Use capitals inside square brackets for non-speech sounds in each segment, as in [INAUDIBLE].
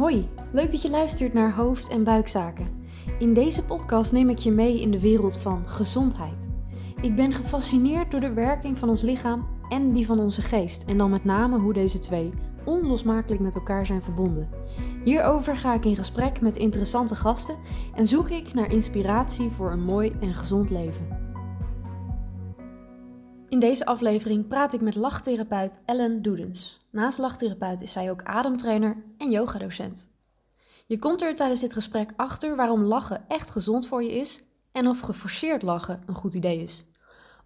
Hoi, leuk dat je luistert naar Hoofd- en Buikzaken. In deze podcast neem ik je mee in de wereld van gezondheid. Ik ben gefascineerd door de werking van ons lichaam en die van onze geest, en dan met name hoe deze twee onlosmakelijk met elkaar zijn verbonden. Hierover ga ik in gesprek met interessante gasten en zoek ik naar inspiratie voor een mooi en gezond leven. In deze aflevering praat ik met lachtherapeut Ellen Doedens. Naast lachtherapeut is zij ook ademtrainer en yogadocent. Je komt er tijdens dit gesprek achter waarom lachen echt gezond voor je is en of geforceerd lachen een goed idee is.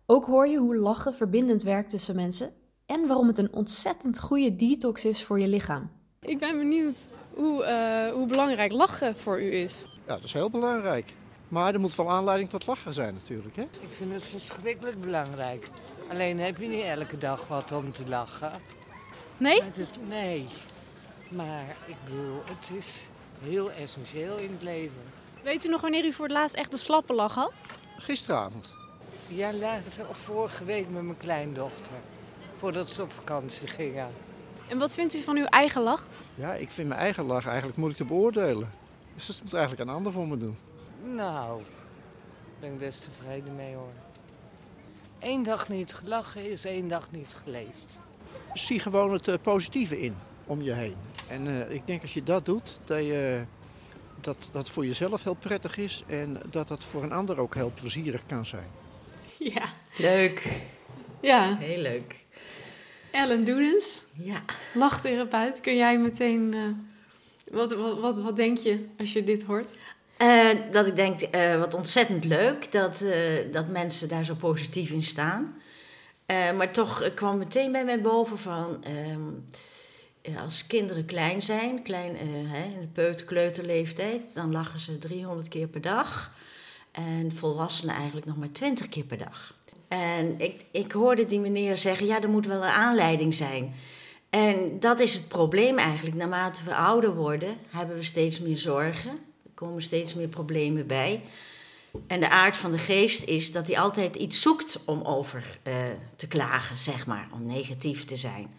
Ook hoor je hoe lachen verbindend werkt tussen mensen en waarom het een ontzettend goede detox is voor je lichaam. Ik ben benieuwd hoe, uh, hoe belangrijk lachen voor u is. Ja, dat is heel belangrijk. Maar er moet wel aanleiding tot lachen zijn natuurlijk. Hè? Ik vind het verschrikkelijk belangrijk. Alleen heb je niet elke dag wat om te lachen. Nee? Is, nee. Maar ik bedoel, het is heel essentieel in het leven. Weet u nog wanneer u voor het laatst echt een slappe lach had? Gisteravond. Ja, laatst, of vorige week met mijn kleindochter. Voordat ze op vakantie gingen. En wat vindt u van uw eigen lach? Ja, ik vind mijn eigen lach eigenlijk moeilijk te beoordelen. Dus dat moet eigenlijk een ander voor me doen. Nou, daar ben ik best tevreden mee hoor. Eén dag niet gelachen is één dag niet geleefd. Zie gewoon het uh, positieve in om je heen. En uh, ik denk als je dat doet, dat, je, dat dat voor jezelf heel prettig is en dat dat voor een ander ook heel plezierig kan zijn. Ja. Leuk. Ja. Heel leuk. Ellen Doedens, Ja. lachtherapeut. Kun jij meteen... Uh, wat, wat, wat, wat denk je als je dit hoort? Uh, dat ik denk, uh, wat ontzettend leuk dat, uh, dat mensen daar zo positief in staan. maar toch kwam meteen bij mij boven van... Ehm, als kinderen klein zijn, klein, hè, in de peuterkleuterleeftijd... dan lachen ze 300 keer per dag. En volwassenen eigenlijk nog maar 20 keer per dag. En ik, ik hoorde die meneer zeggen, ja, er moet wel een aanleiding zijn... En dat is het probleem eigenlijk. Naarmate we ouder worden, hebben we steeds meer zorgen. Er komen steeds meer problemen bij. En de aard van de geest is dat hij altijd iets zoekt om over uh, te klagen, zeg maar, om negatief te zijn.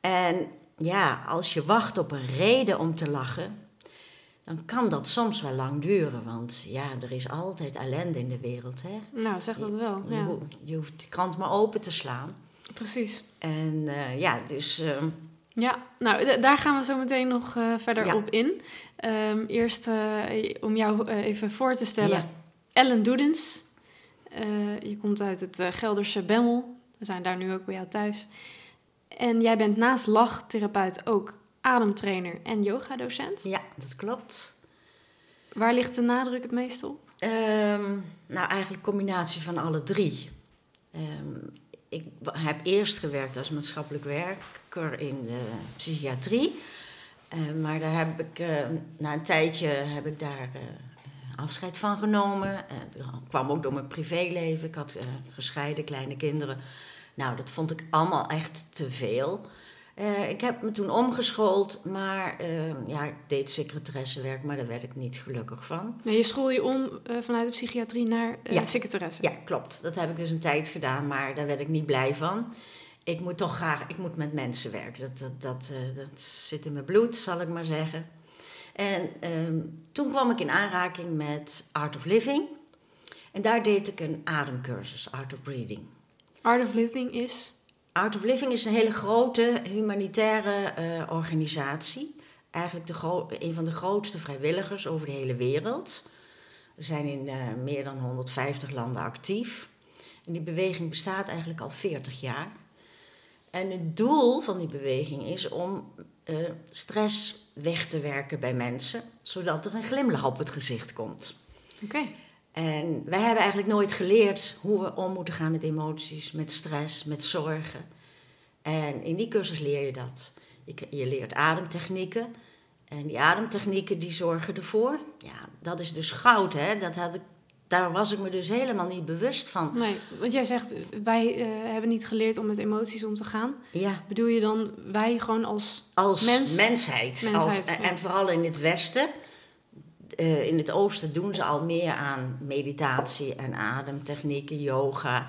En ja, als je wacht op een reden om te lachen, dan kan dat soms wel lang duren. Want ja, er is altijd ellende in de wereld. Hè? Nou, zeg dat wel. Ja. Je, je hoeft de krant maar open te slaan. Precies. En uh, ja, dus. Uh, ja, nou, daar gaan we zo meteen nog uh, verder ja. op in. Um, eerst om jou even voor te stellen. Ja. Ellen Doedens. je komt uit het Gelderse Bemmel. We zijn daar nu ook bij jou thuis. En jij bent naast lachtherapeut ook ademtrainer en yogadocent. Ja, dat klopt. Waar ligt de nadruk het meest op? Um, nou, eigenlijk een combinatie van alle drie. Um, ik heb eerst gewerkt als maatschappelijk werker in de psychiatrie. Uh, maar daar heb ik, uh, na een tijdje heb ik daar afscheid van genomen. dat kwam ook door mijn privéleven. Ik had gescheiden kleine kinderen. Nou, dat vond ik allemaal echt te veel. Uh, ik heb me toen omgeschoold, maar uh, ja, ik deed secretaressewerk, maar daar werd ik niet gelukkig van. Nee, je school je om uh, vanuit de psychiatrie naar ja. secretaresse? Ja, klopt. Dat heb ik dus een tijd gedaan, maar daar werd ik niet blij van. Ik moet toch graag, ik moet met mensen werken. Dat, dat, dat, dat zit in mijn bloed, zal ik maar zeggen. En um, toen kwam ik in aanraking met Art of Living. En daar deed ik een ademcursus, Art of Breathing. Art of Living is? Art of Living is een hele grote humanitaire uh, organisatie. Eigenlijk de een van de grootste vrijwilligers over de hele wereld. We zijn in uh, meer dan 150 landen actief. En die beweging bestaat eigenlijk al 40 jaar. En het doel van die beweging is om uh, stress weg te werken bij mensen, zodat er een glimlach op het gezicht komt. Oké. En wij hebben eigenlijk nooit geleerd hoe we om moeten gaan met emoties, met stress, met zorgen. En in die cursus leer je dat. Je, je leert ademtechnieken. En die ademtechnieken die zorgen ervoor. Ja, dat is dus goud, hè. Dat had ik, daar was ik me dus helemaal niet bewust van. Nee, want jij zegt, wij uh, hebben niet geleerd om met emoties om te gaan. Ja. Bedoel je dan wij gewoon als, als mens? mensheid? mensheid als, ja. En vooral in het Westen. Uh, in het oosten doen ze al meer aan meditatie en ademtechnieken, yoga.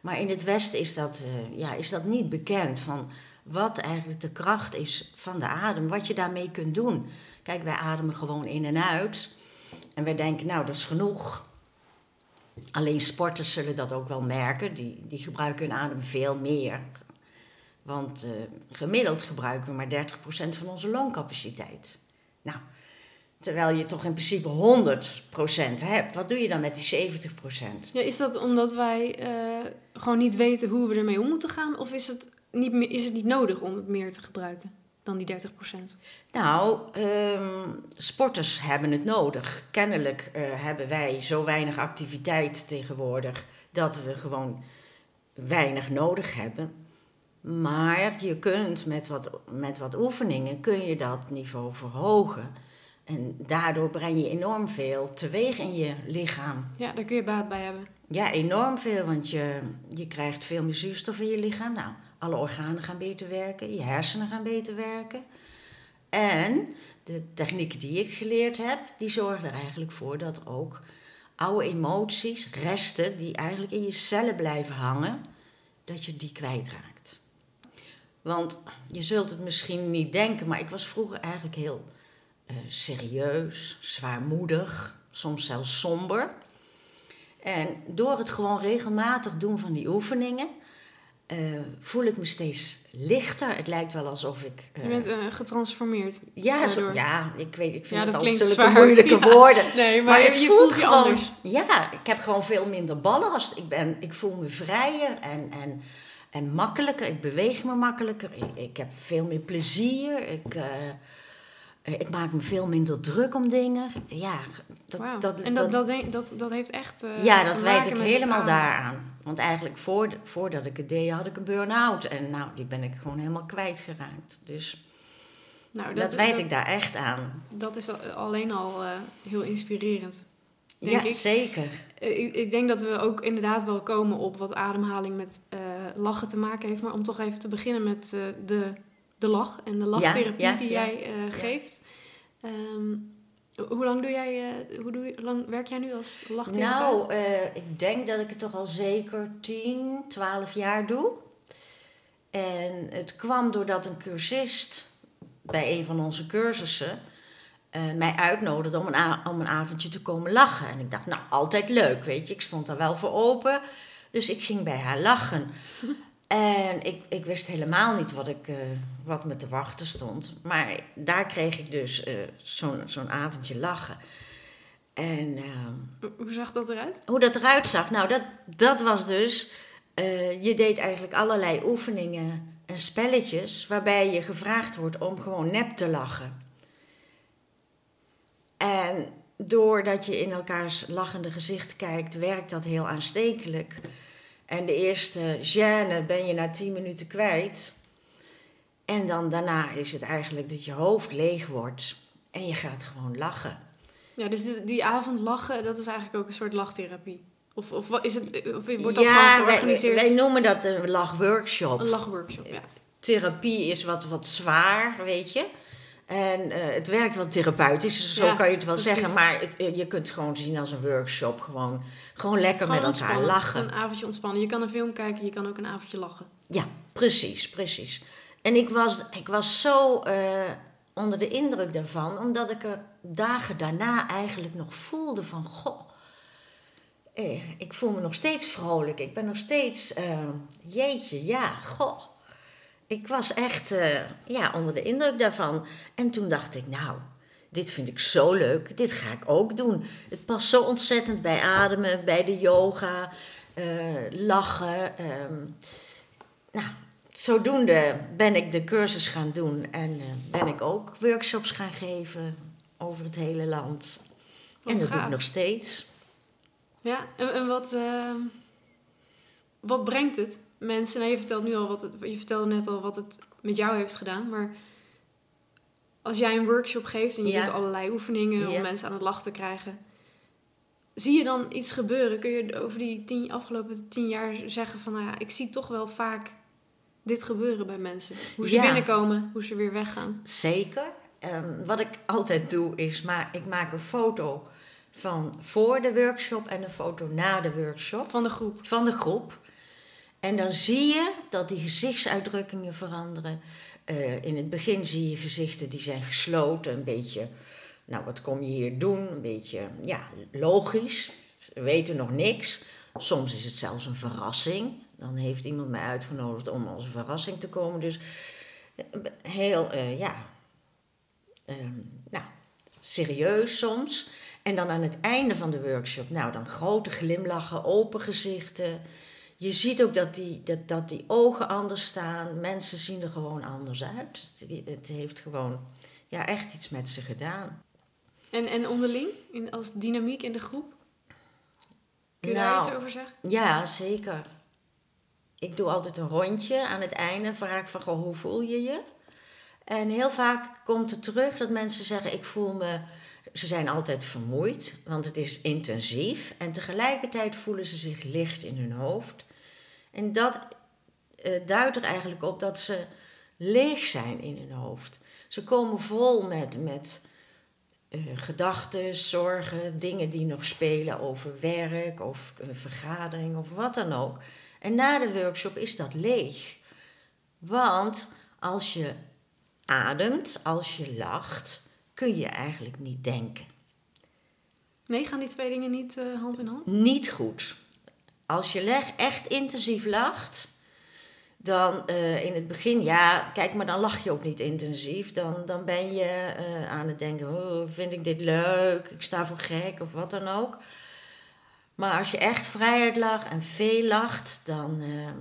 Maar in het Westen is dat, uh, ja, is dat niet bekend. Van wat eigenlijk de kracht is van de adem, wat je daarmee kunt doen. Kijk, wij ademen gewoon in en uit. En wij denken, nou, dat is genoeg. Alleen sporters zullen dat ook wel merken. Die, die gebruiken hun adem veel meer. Want uh, gemiddeld gebruiken we maar 30% van onze longcapaciteit. Nou, terwijl je toch in principe 100% hebt. Wat doe je dan met die 70%? Ja, is dat omdat wij uh, gewoon niet weten hoe we ermee om moeten gaan? Of is het niet, meer, is het niet nodig om het meer te gebruiken? dan die 30 Nou, um, sporters hebben het nodig. Kennelijk uh, hebben wij zo weinig activiteit tegenwoordig dat we gewoon weinig nodig hebben. Maar je kunt met wat, met wat oefeningen kun je dat niveau verhogen. En daardoor breng je enorm veel teweeg in je lichaam. Ja, daar kun je baat bij hebben. Ja, enorm veel, want je, je krijgt veel meer zuurstof in je lichaam. Nou, alle organen gaan beter werken, je hersenen gaan beter werken. En de technieken die ik geleerd heb, die zorgen er eigenlijk voor dat ook oude emoties, resten die eigenlijk in je cellen blijven hangen, dat je die kwijtraakt. Want je zult het misschien niet denken, maar ik was vroeger eigenlijk heel uh, serieus, zwaarmoedig, soms zelfs somber. En door het gewoon regelmatig doen van die oefeningen, uh, voel ik me steeds lichter. Het lijkt wel alsof ik... Uh, je bent uh, getransformeerd. Ja, zo, ja, ik weet, ik vind ja, het altijd zulke moeilijke ja. woorden. [LAUGHS] Nee, maar, maar je, voelt je gewoon, anders. Ja, ik heb gewoon veel minder ballast. Ik, ben, ik voel me vrijer en, en, en makkelijker. Ik beweeg me makkelijker. Ik, ik heb veel meer plezier. Ik... Ik maak me veel minder druk om dingen. Ja, dat, wow. dat, en dat, dat, dat, dat, heeft echt. Uh, ja, dat weet ik helemaal daaraan. Want eigenlijk voor, voordat ik het deed, had ik een burn-out. En nou, die ben ik gewoon helemaal kwijtgeraakt. Dus nou, dat, dat weet ik daar echt aan. Dat is alleen al uh, heel inspirerend. Denk ja, ik. zeker. Eh, ik, ik, denk dat we ook inderdaad wel komen op wat ademhaling met uh, lachen te maken heeft. Maar om toch even te beginnen met de, de lach en de lachtherapie ja, ja, die jij geeft. Um, hoe lang, doe jij, uh, hoe doe, lang werk jij nu als lachtherapeut? Nou, uh, ik denk dat ik het toch al zeker 10, 12 jaar doe. En het kwam doordat een cursist bij een van onze cursussen uh, mij uitnodigde om een, om een avondje te komen lachen. En ik dacht, nou, altijd leuk, weet je. Ik stond daar wel voor open. Dus ik ging bij haar lachen. En ik, ik wist helemaal niet wat, ik, uh, wat me te wachten stond. Maar daar kreeg ik dus uh, zo'n zo'n avondje lachen. En, uh, hoe zag dat eruit? Hoe dat eruit zag? Nou, dat, dat was dus... Eh, je deed eigenlijk allerlei oefeningen en spelletjes... waarbij je gevraagd wordt om gewoon nep te lachen. En doordat je in elkaars lachende gezicht kijkt... werkt dat heel aanstekelijk... En de eerste gêne ben je na tien minuten kwijt. En dan daarna is het eigenlijk dat je hoofd leeg wordt. En je gaat gewoon lachen. Ja, dus die, die avond lachen, dat is eigenlijk ook een soort lachtherapie. Of, of, is het, of wordt dat ja, georganiseerd? Wij, wij noemen dat een lachworkshop. Een lachworkshop, ja. Therapie is wat, wat zwaar, weet je. En uh, het werkt wel therapeutisch, zo kan je het wel precies. zeggen. Maar eh, je kunt het gewoon zien als een workshop. Gewoon, gewoon lekker gewoon met elkaar lachen. Een avondje ontspannen. Je kan een film kijken, je kan ook een avondje lachen. Ja, precies, precies. En ik was, ik was zo uh, onder de indruk daarvan, omdat ik er dagen daarna eigenlijk nog voelde van... Goh, eh, ik voel me nog steeds vrolijk. Ik ben nog steeds, jeetje, ja, goh ik was echt uh, ja, onder de indruk daarvan. En toen dacht ik, nou, dit vind ik zo leuk, dit ga ik ook doen. Het past zo ontzettend bij ademen, bij de yoga, uh, lachen. Um, nou, zodoende ben ik de cursus gaan doen en uh, ben ik ook workshops gaan geven over het hele land. Wat en dat gaaf. doe ik nog steeds. Ja, en, en wat, ehm, wat brengt het? Mensen, nou, je vertelt nu al wat het, je vertelde net al wat het met jou heeft gedaan, maar als jij een workshop geeft en je doet allerlei oefeningen om mensen aan het lachen te krijgen, zie je dan iets gebeuren? Kun je over die tien, afgelopen tien jaar zeggen van, nou ja, ik zie toch wel vaak dit gebeuren bij mensen. Hoe ze binnenkomen, hoe ze weer weggaan. Zeker. Um, wat ik altijd doe is, maar ik maak een foto van voor de workshop en een foto na de workshop. Van de groep. Van de groep. En dan zie je dat die gezichtsuitdrukkingen veranderen. Eh, in het begin zie je gezichten die zijn gesloten, een beetje, nou wat kom je hier doen? Een beetje, ja, logisch. Ze weten nog niks. Soms is het zelfs een verrassing. Dan heeft iemand mij uitgenodigd om als een verrassing te komen. Dus eh, heel, eh, ja, ehm, nou, serieus soms. En dan aan het einde van de workshop, nou dan grote glimlachen, open gezichten. Je ziet ook dat die, dat, dat die ogen anders staan. Mensen zien er gewoon anders uit. Het, het heeft gewoon ja, echt iets met ze gedaan. En, en onderling, in, als dynamiek in de groep? Kun je daar Nou, iets over zeggen? Ja, zeker. Ik doe altijd een rondje. Aan het einde vraag ik van, goh, hoe voel je je? En heel vaak komt het terug dat mensen zeggen, ik voel me... Ze zijn altijd vermoeid, want het is intensief. En tegelijkertijd voelen ze zich licht in hun hoofd. En dat eh, duidt er eigenlijk op dat ze leeg zijn in hun hoofd. Ze komen vol met, met eh, gedachten, zorgen, dingen die nog spelen over werk of een vergadering of wat dan ook. En na de workshop is dat leeg. Want als je ademt, als je lacht, kun je eigenlijk niet denken. Nee, gaan die twee dingen niet eh, hand in hand? Niet goed. Als je echt intensief lacht, dan eh, in het begin, ja, kijk, maar dan lach je ook niet intensief. Dan, dan ben je eh, aan het denken, oh, vind ik dit leuk, ik sta voor gek of wat dan ook. Maar als je echt vrijheid lacht en veel lacht, dan, ehm,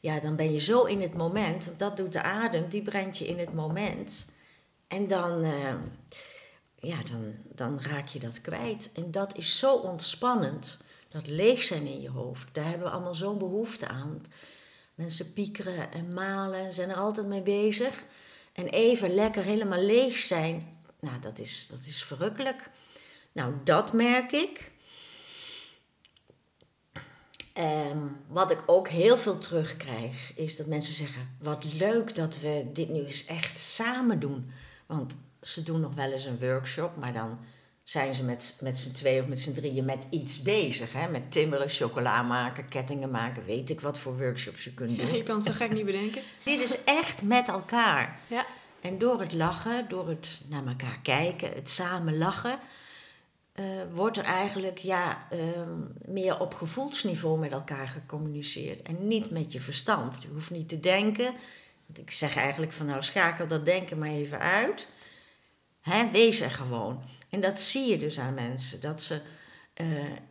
ja, dan ben je zo in het moment. Want dat doet de adem, die brengt je in het moment. En dan, ehm, ja, dan, dan raak je dat kwijt. En dat is zo ontspannend. Dat leeg zijn in je hoofd. Daar hebben we allemaal zo'n behoefte aan. Mensen piekeren en malen, zijn er altijd mee bezig. En even lekker helemaal leeg zijn, nou, dat is, dat is verrukkelijk. Nou, dat merk ik. Ehm, wat ik ook heel veel terugkrijg, is dat mensen zeggen: Wat leuk dat we dit nu eens echt samen doen. Want ze doen nog wel eens een workshop, maar dan zijn ze met, met z'n tweeën of met z'n drieën met iets bezig. Hè? Met timmeren, chocola maken, kettingen maken, weet ik wat voor workshops je kunt doen. Je kan het zo gek niet bedenken. [LAUGHS] Dit is echt met elkaar. Ja. En door het lachen, door het naar elkaar kijken, het samen lachen, eh, wordt er eigenlijk ja, ehm, meer op gevoelsniveau met elkaar gecommuniceerd. En niet met je verstand. Je hoeft niet te denken. Ik zeg eigenlijk van nou schakel dat denken maar even uit. Wees er gewoon. En dat zie je dus aan mensen. Dat ze eh,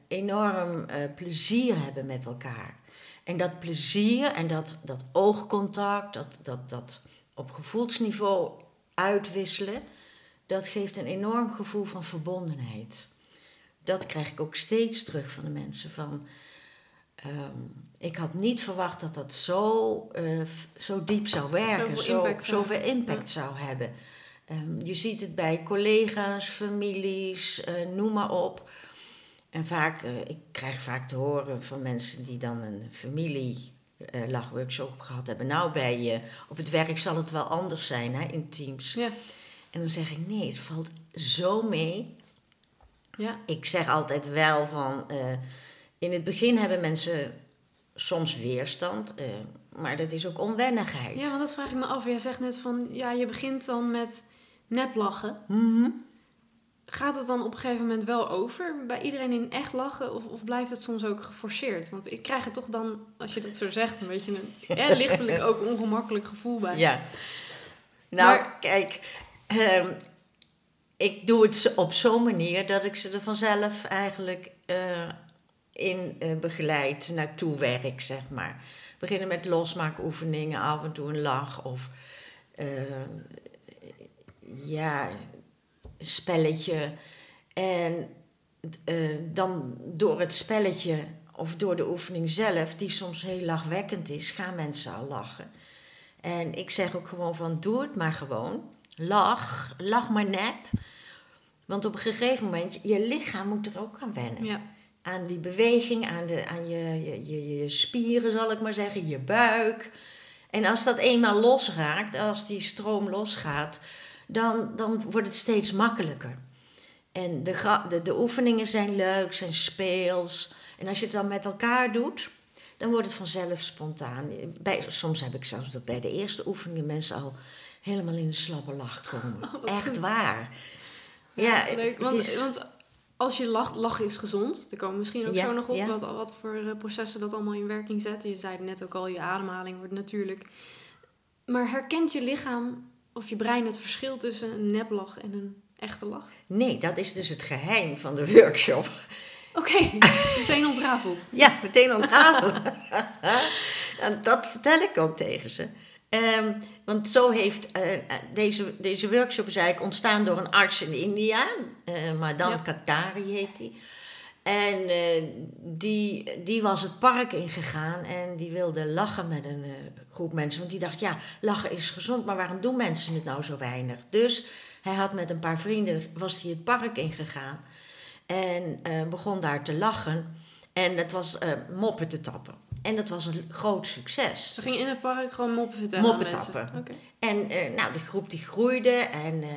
enorm eh, plezier hebben met elkaar. En dat plezier en dat, dat oogcontact, dat, dat, dat op gevoelsniveau uitwisselen, dat geeft een enorm gevoel van verbondenheid. Dat krijg ik ook steeds terug van de mensen. Van, ehm, ik had niet verwacht dat dat zo, eh, zo diep zou werken, Zoveel zo, impact zou zoveel hebben. impact zou hebben. Ehm, je ziet het bij collega's, families, eh, noem maar op. En vaak, eh, ik krijg vaak te horen van mensen die dan een familie lachworkshop gehad hebben. Nou, bij je op het werk zal het wel anders zijn, hè, in teams. Ja. En dan zeg ik, nee, het valt zo mee. Ja. Ik zeg altijd wel van, in het begin hebben mensen soms weerstand, eh, maar dat is ook onwennigheid. ja, want dat vraag ik me af. Jij zegt net van, ja, je begint dan met neplachen. Mhm. Gaat het dan op een gegeven moment wel over bij iedereen in echt lachen? Of, of blijft het soms ook geforceerd? Want ik krijg er toch dan, als je dat zo zegt, een beetje een eh, [LAUGHS] lichtelijk ook ongemakkelijk gevoel bij. Ja. Nou, Maar- kijk, ehm, ik doe het op zo'n manier dat ik ze er vanzelf eigenlijk eh, in eh, begeleid naartoe werk, zeg maar. Beginnen met losmaakoefeningen, af en toe een lach of eh, ja, spelletje. En eh, dan door het spelletje of door de oefening zelf, die soms heel lachwekkend is, gaan mensen al lachen. En ik zeg ook gewoon van, doe het maar gewoon. Lach, lach maar nep. Want op een gegeven moment, je lichaam moet er ook aan wennen. Ja. Aan die beweging, aan, de, aan je, je, je, je spieren zal ik maar zeggen, je buik. En als dat eenmaal losraakt, als die stroom losgaat, dan, dan wordt het steeds makkelijker. En de, de, de oefeningen zijn leuk, zijn speels. En als je het dan met elkaar doet, dan wordt het vanzelf spontaan. Bij, soms heb ik zelfs dat bij de eerste oefeningen mensen al helemaal in een slappe lach komen. [LAUGHS] Oh, Echt goed. waar. Ja, Leuk, want, is- want als je lacht, lachen is gezond. Daar komen we misschien ook Ja, zo nog op ja. wat, wat voor eh, processen dat allemaal in werking zetten. Je zei het net ook al, je ademhaling wordt natuurlijk. Maar herkent je lichaam of je brein het verschil tussen een neplach en een echte lach? Nee, dat is dus het geheim van de workshop. Oké, [LAUGHS] meteen ontrafeld. Ja, meteen onthalen. [LAUGHS] en dat vertel ik ook tegen ze. Ehm, want zo heeft eh, deze, deze workshop is eigenlijk ontstaan door een arts in India. eh Madame Ja. Katari heet die. En eh, die, die was het park ingegaan en die wilde lachen met een eh, groep mensen. Want die dacht, ja, lachen is gezond, maar waarom doen mensen het nou zo weinig? Dus hij had met een paar vrienden, was hij het park ingegaan. En eh, begon daar te lachen. En dat was eh, moppen te tappen. En dat was een groot succes. Ze ging in het park gewoon moppen vertellen Moppen tappen. Oké. En eh, nou, de groep die groeide en eh,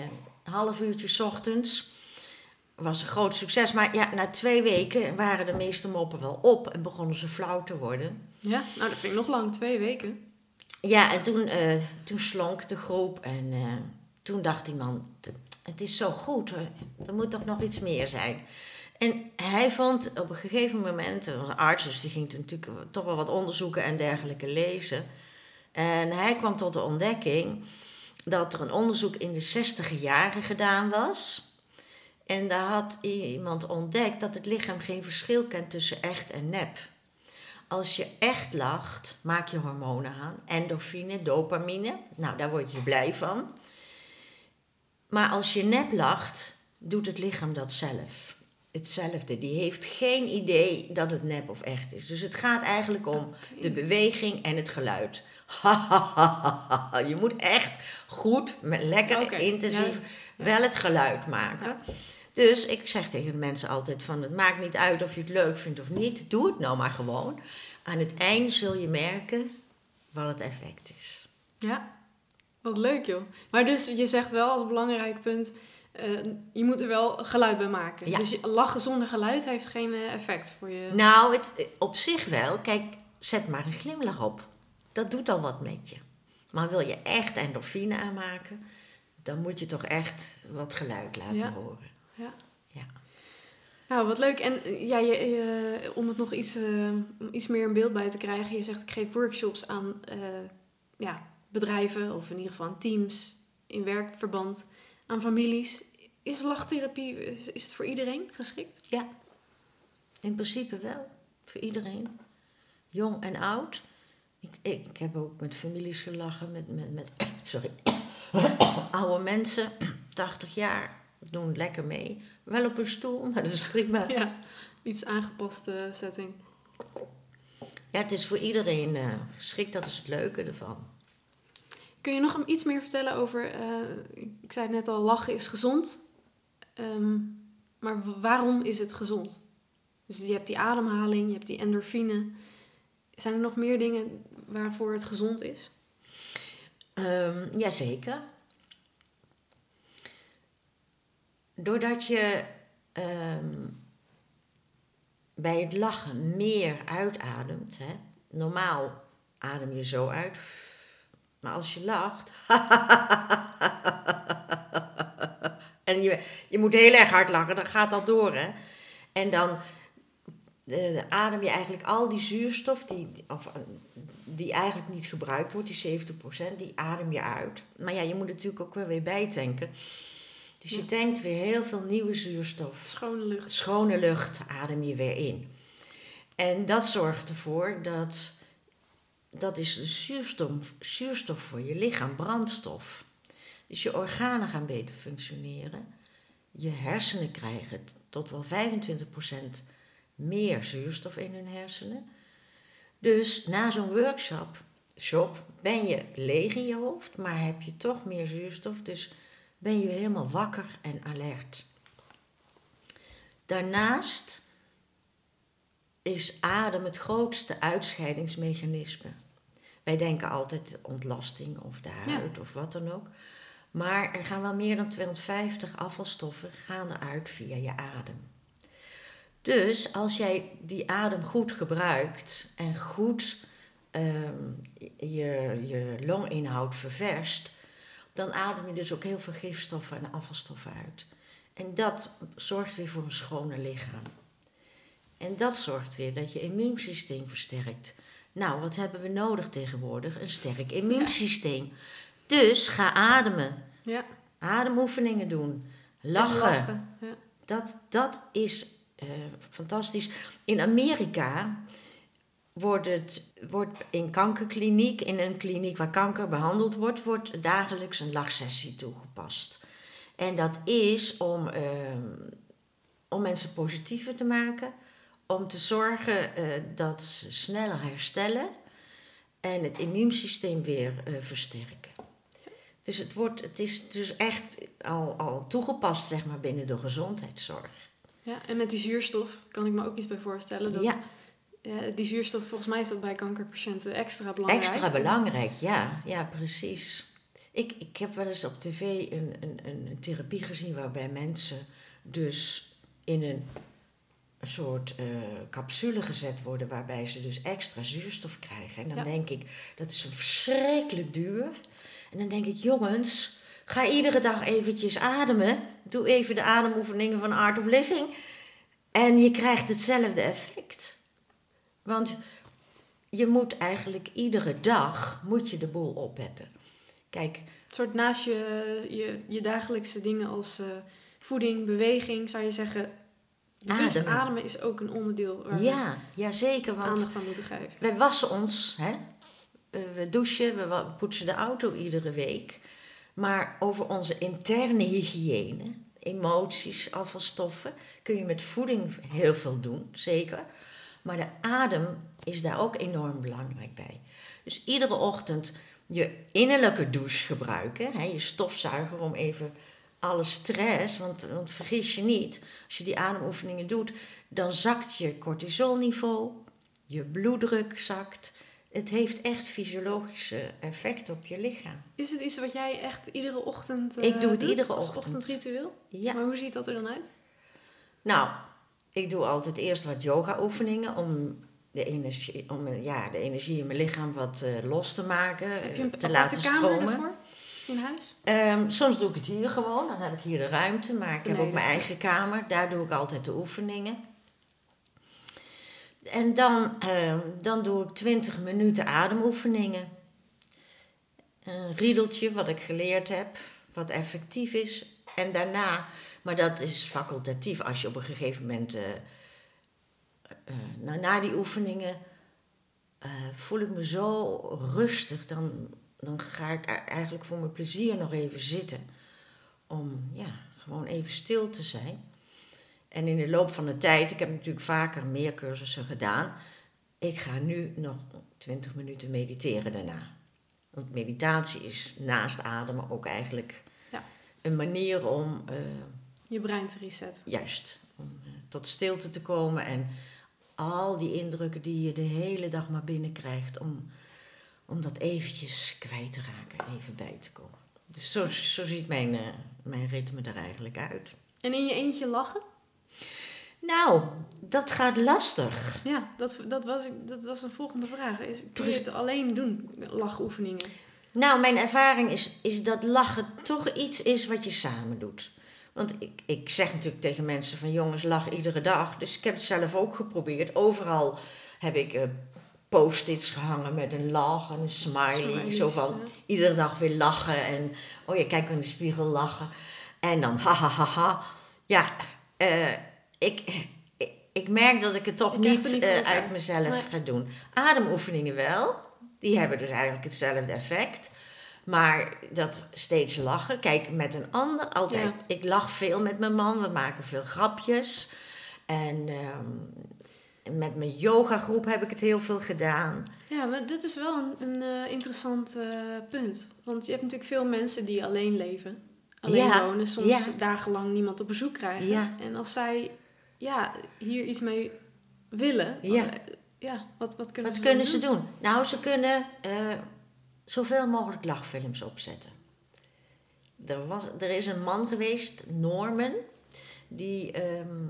een half uurtje 's ochtends was een groot succes. Maar ja, na twee weken waren de meeste moppen wel op en begonnen ze flauw te worden. Ja, nou dat vind ik nog lang, twee weken. Ja, en toen, eh, toen slonk de groep en toen dacht die man, het is zo goed, er moet toch nog iets meer zijn. En hij vond op een gegeven moment, hij was een arts, dus die ging natuurlijk toch wel wat onderzoeken en dergelijke lezen. En hij kwam tot de ontdekking dat er een onderzoek in de 60 jaren gedaan was. En daar had iemand ontdekt dat het lichaam geen verschil kent tussen echt en nep. Als je echt lacht, maak je hormonen aan. Endorfine, dopamine. Nou, daar word je blij van. Maar als je nep lacht, doet het lichaam dat zelf. Hetzelfde. Die heeft geen idee dat het nep of echt is. Dus het gaat eigenlijk om de beweging en het geluid. [LAUGHS] je moet echt goed, met lekker intensief, ja. wel het geluid maken. Dus ik zeg tegen mensen altijd van het maakt niet uit of je het leuk vindt of niet. Doe het nou maar gewoon. Aan het einde zul je merken wat het effect is. Ja, wat leuk joh. Maar dus je zegt wel als belangrijk punt, eh, je moet er wel geluid bij maken. Ja. Dus lachen zonder geluid heeft geen eh, effect voor je. Nou, het, op zich wel. Kijk, zet maar een glimlach op. Dat doet al wat met je. Maar wil je echt endorfine aanmaken, dan moet je toch echt wat geluid laten Ja. horen. Ja. Ja. Nou, wat leuk. En eh, ja, je, eh, om het nog iets, eh, iets meer een beeld bij te krijgen. Je zegt, ik geef workshops aan eh, ja, bedrijven of in ieder geval aan teams in werkverband, aan families. Is lachtherapie, is, het voor iedereen geschikt? Ja, in principe wel. Voor iedereen. Jong en oud. Ik, ik, ik heb ook met families gelachen, met, met, met [COUGHS] sorry, [COUGHS] oude mensen, [COUGHS] 80 jaar, doen lekker mee. Wel op een stoel, [LAUGHS] maar dat is prima. Ja, iets aangepaste setting. Ja, het is voor iedereen eh, geschikt, dat is het leuke ervan. Kun je nog iets meer vertellen over, eh, ik zei het net al, lachen is gezond. Ehm, maar waarom is het gezond? Dus je hebt die ademhaling, je hebt die endorfine. Zijn er nog meer dingen waarvoor het gezond is? Ehm jazeker. Doordat je ehm, bij het lachen meer uitademt. Hè? Normaal adem je zo uit. Maar als je lacht. [LAUGHS] en je, je moet heel erg hard lachen, dan gaat dat door. Hè? En dan eh, adem je eigenlijk al die zuurstof die, of, eh, die eigenlijk niet gebruikt wordt, die 70%, die adem je uit. Maar ja, je moet natuurlijk ook wel weer bijtanken. Dus je tankt weer heel veel nieuwe zuurstof. Schone lucht. Schone lucht adem je weer in. En dat zorgt ervoor dat, dat is de zuurstof, zuurstof voor je lichaam, brandstof. Dus je organen gaan beter functioneren. Je hersenen krijgen tot wel 25% meer zuurstof in hun hersenen. Dus na zo'n workshop shop, ben je leeg in je hoofd, maar heb je toch meer zuurstof. Dus ben je helemaal wakker en alert. Daarnaast is adem het grootste uitscheidingsmechanisme. Wij denken altijd ontlasting of de huid of wat dan ook. Maar er gaan wel meer dan 250 afvalstoffen gaan eruit via je adem. Dus als jij die adem goed gebruikt en goed ehm, je, je longinhoud ververst, dan adem je dus ook heel veel gifstoffen en afvalstoffen uit. En dat zorgt weer voor een schoner lichaam. En dat zorgt weer dat je immuunsysteem versterkt. Nou, wat hebben we nodig tegenwoordig? Een sterk immuunsysteem. Dus ga ademen. Ja. Ademoefeningen doen. En Lachen. lachen. Ja. Dat, dat is eh, fantastisch. In Amerika wordt, het, wordt in kankerkliniek, in een kliniek waar kanker behandeld wordt, wordt dagelijks een lachsessie toegepast. En dat is om, eh, om mensen positiever te maken, om te zorgen eh, dat ze sneller herstellen en het immuunsysteem weer eh, versterken. Dus het, wordt, het is dus echt al, al toegepast zeg maar, binnen de gezondheidszorg. ja, en met die zuurstof kan ik me ook iets bij voorstellen. Dat, Ja. ja, die zuurstof, volgens mij is dat bij kankerpatiënten extra belangrijk. Extra belangrijk, ja, ja, precies. Ik, ik heb wel eens op tv een, een, een therapie gezien waarbij mensen dus in een, een soort eh, capsule gezet worden waarbij ze dus extra zuurstof krijgen. En dan Ja. denk ik, dat is verschrikkelijk duur. En dan denk ik, jongens, ga iedere dag eventjes ademen. Doe even de ademoefeningen van Art of Living. En je krijgt hetzelfde effect. Want je moet eigenlijk iedere dag moet je de boel opheffen. Kijk, Een soort naast je, je, je dagelijkse dingen als eh, voeding, beweging, zou je zeggen... Bewust Ademen. ademen is ook een onderdeel waar ja, ja zeker. we Want aandacht aan moeten geven. wij wassen ons, hè? Eh, we douchen, we poetsen de auto iedere week. Maar over onze interne hygiëne, emoties, afvalstoffen, kun je met voeding heel veel doen, zeker. Maar de adem is daar ook enorm belangrijk bij. Dus iedere ochtend je innerlijke douche gebruiken, hè, je stofzuiger om even alle stress, want, want vergis je niet, als je die ademoefeningen doet, dan zakt je cortisolniveau, je bloeddruk zakt. Het heeft echt fysiologische effect op je lichaam. Is het iets wat jij echt iedere ochtend eh, Ik doe het doet iedere ochtend. ochtendritueel? Ja. Maar hoe ziet dat er dan uit? Nou, ik doe altijd eerst wat yoga-oefeningen om de energie, om, eh, ja, de energie in mijn lichaam wat eh, los te maken, Heb je eh, een te laten stromen. ervoor in huis? Ehm, soms doe ik het hier gewoon, dan heb ik hier de ruimte, maar ik heb ook mijn eigen kamer. Daar doe ik altijd de oefeningen. En dan, ehm, dan doe ik 20 minuten ademoefeningen. Een riedeltje wat ik geleerd heb, wat effectief is. En daarna, maar dat is facultatief als je op een gegeven moment. eh, eh, nou, na die oefeningen eh, voel ik me zo rustig. Dan, dan ga ik eigenlijk voor mijn plezier nog even zitten. Om ja, gewoon even stil te zijn. En in de loop van de tijd, ik heb natuurlijk vaker meer cursussen gedaan. Ik ga nu nog 20 minuten mediteren daarna. Want meditatie is naast ademen ook eigenlijk Ja. een manier om eh, Je brein te resetten. juist om eh, tot stilte te komen en al die indrukken die je de hele dag maar binnenkrijgt, om, om dat eventjes kwijt te raken, even bij te komen. Dus zo, zo ziet mijn, eh, mijn ritme er eigenlijk uit. En in je eentje lachen? Nou, dat gaat lastig. Ja, dat, dat, was, dat was een volgende vraag. Is, kun je het alleen doen, lachoefeningen? Nou, mijn ervaring is, is dat lachen toch iets is wat je samen doet. Want ik, ik zeg natuurlijk tegen mensen van jongens, lach iedere dag. Dus ik heb het zelf ook geprobeerd. Overal heb ik eh, post-its gehangen met een lach en een smiley. Smileys, zo van ja. iedere dag weer lachen. En oh ja, kijk in de spiegel lachen. En dan ha ha ha ha. Ja, eh, ik, ik, ik merk dat ik het toch Je niet, eh, uit mezelf Nee. ga doen. Ademoefeningen wel. Die hebben dus eigenlijk hetzelfde effect. Maar dat steeds lachen. Kijk, met een ander altijd. Ja. Ik lach veel met mijn man. We maken veel grapjes. En ehm, met mijn yogagroep heb ik het heel veel gedaan. Ja, maar dit is wel een, een eh, interessant eh, punt. Want je hebt natuurlijk veel mensen die alleen leven. Alleen Ja, wonen, soms ja. dagenlang niemand op bezoek krijgen. Ja. En als zij ja, hier iets mee willen, Ja. eh, ja, wat, wat kunnen Wat ze kunnen dan ze doen? doen? Nou, ze kunnen zoveel mogelijk lachfilms opzetten. Er, was, er is een man geweest, Norman, die, ehm,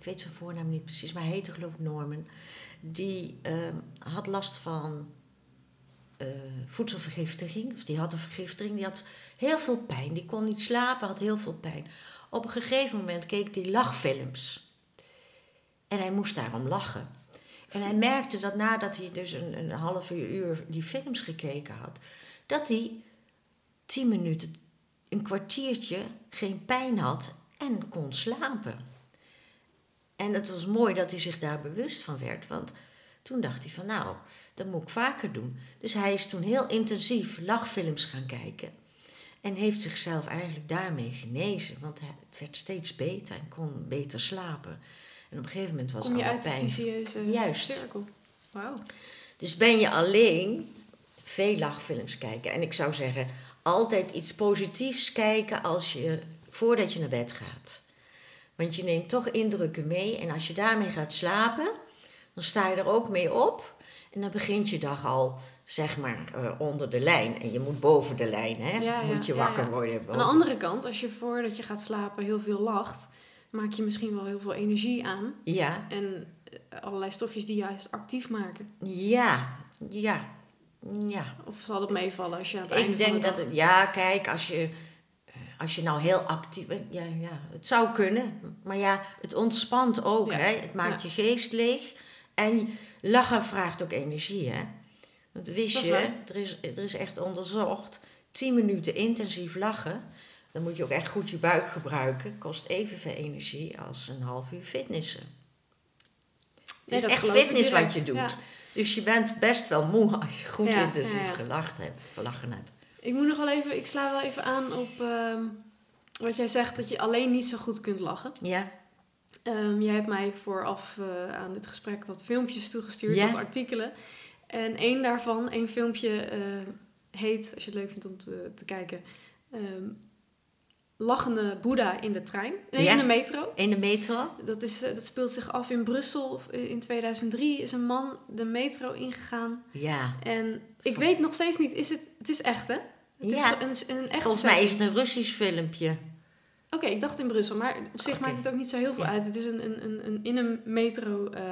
ik weet zijn voornaam niet precies, maar hij heette geloof ik Norman. Die ehm, had last van eh, voedselvergiftiging. Of die had een vergiftiging. Die had heel veel pijn. Die kon niet slapen, had heel veel pijn. Op een gegeven moment keek hij lachfilms. En hij moest daarom lachen. En hij merkte dat nadat hij dus een, een half uur die films gekeken had, dat hij tien minuten, een kwartiertje geen pijn had en kon slapen. En het was mooi dat hij zich daar bewust van werd, want toen dacht hij van nou, dat moet ik vaker doen. Dus hij is toen heel intensief lachfilms gaan kijken. En heeft zichzelf eigenlijk daarmee genezen. Want het werd steeds beter en kon beter slapen. En op een gegeven moment was Kom je alle uit pijn. Juist. cirkel. Wauw. Dus ben je alleen veel lachfilms kijken. En ik zou zeggen, altijd iets positiefs kijken als je, voordat je naar bed gaat. Want je neemt toch indrukken mee. En als je daarmee gaat slapen, dan sta je er ook mee op. En dan begint je dag al, zeg maar, eh, onder de lijn. En je moet boven de lijn, hè? Ja, moet je ja, wakker ja. worden. Aan de andere kant, als je voordat je gaat slapen heel veel lacht, maak je misschien wel heel veel energie aan. Ja, En eh, allerlei stofjes die juist actief maken. ja, ja, ja. Of zal het meevallen als je aan het einde Ik denk van de dat het, ja, kijk, als je, als je nou heel actief bent, ja, ja, het zou kunnen. Maar ja, het ontspant ook, Ja, hè? Het maakt ja. je geest leeg. En lachen vraagt ook energie, hè? Want wist je, er is, er is echt onderzocht, 10 minuten intensief lachen, dan moet je ook echt goed je buik gebruiken, kost evenveel energie als een half uur fitnessen. Het Nee, is dat echt fitness wat je doet. ja. Dus je bent best wel moe als je goed intensief gelacht hebt, gelachen hebt. Ik moet nog wel even, ik sla wel even aan op ehm, wat jij zegt, dat je alleen niet zo goed kunt lachen. Ja, Ehm, jij hebt mij vooraf eh, aan dit gesprek wat filmpjes toegestuurd, Ja. wat artikelen. En één daarvan, één filmpje, eh, heet, als je het leuk vindt om te, te kijken, ehm, Lachende Boeddha in de trein. Nee, Ja. in de metro. in de metro. Dat, is, eh, dat speelt zich af in Brussel. In 2003 is een man de metro ingegaan. Ja. En ik weet nog steeds niet, is het, het is echt hè? Het Ja. is een, een echt Volgens mij is het een Russisch filmpje. Oké, ik dacht in Brussel, maar op zich maakt het ook niet zo heel veel Ja. uit. Het is een, een, een, een in een metro eh,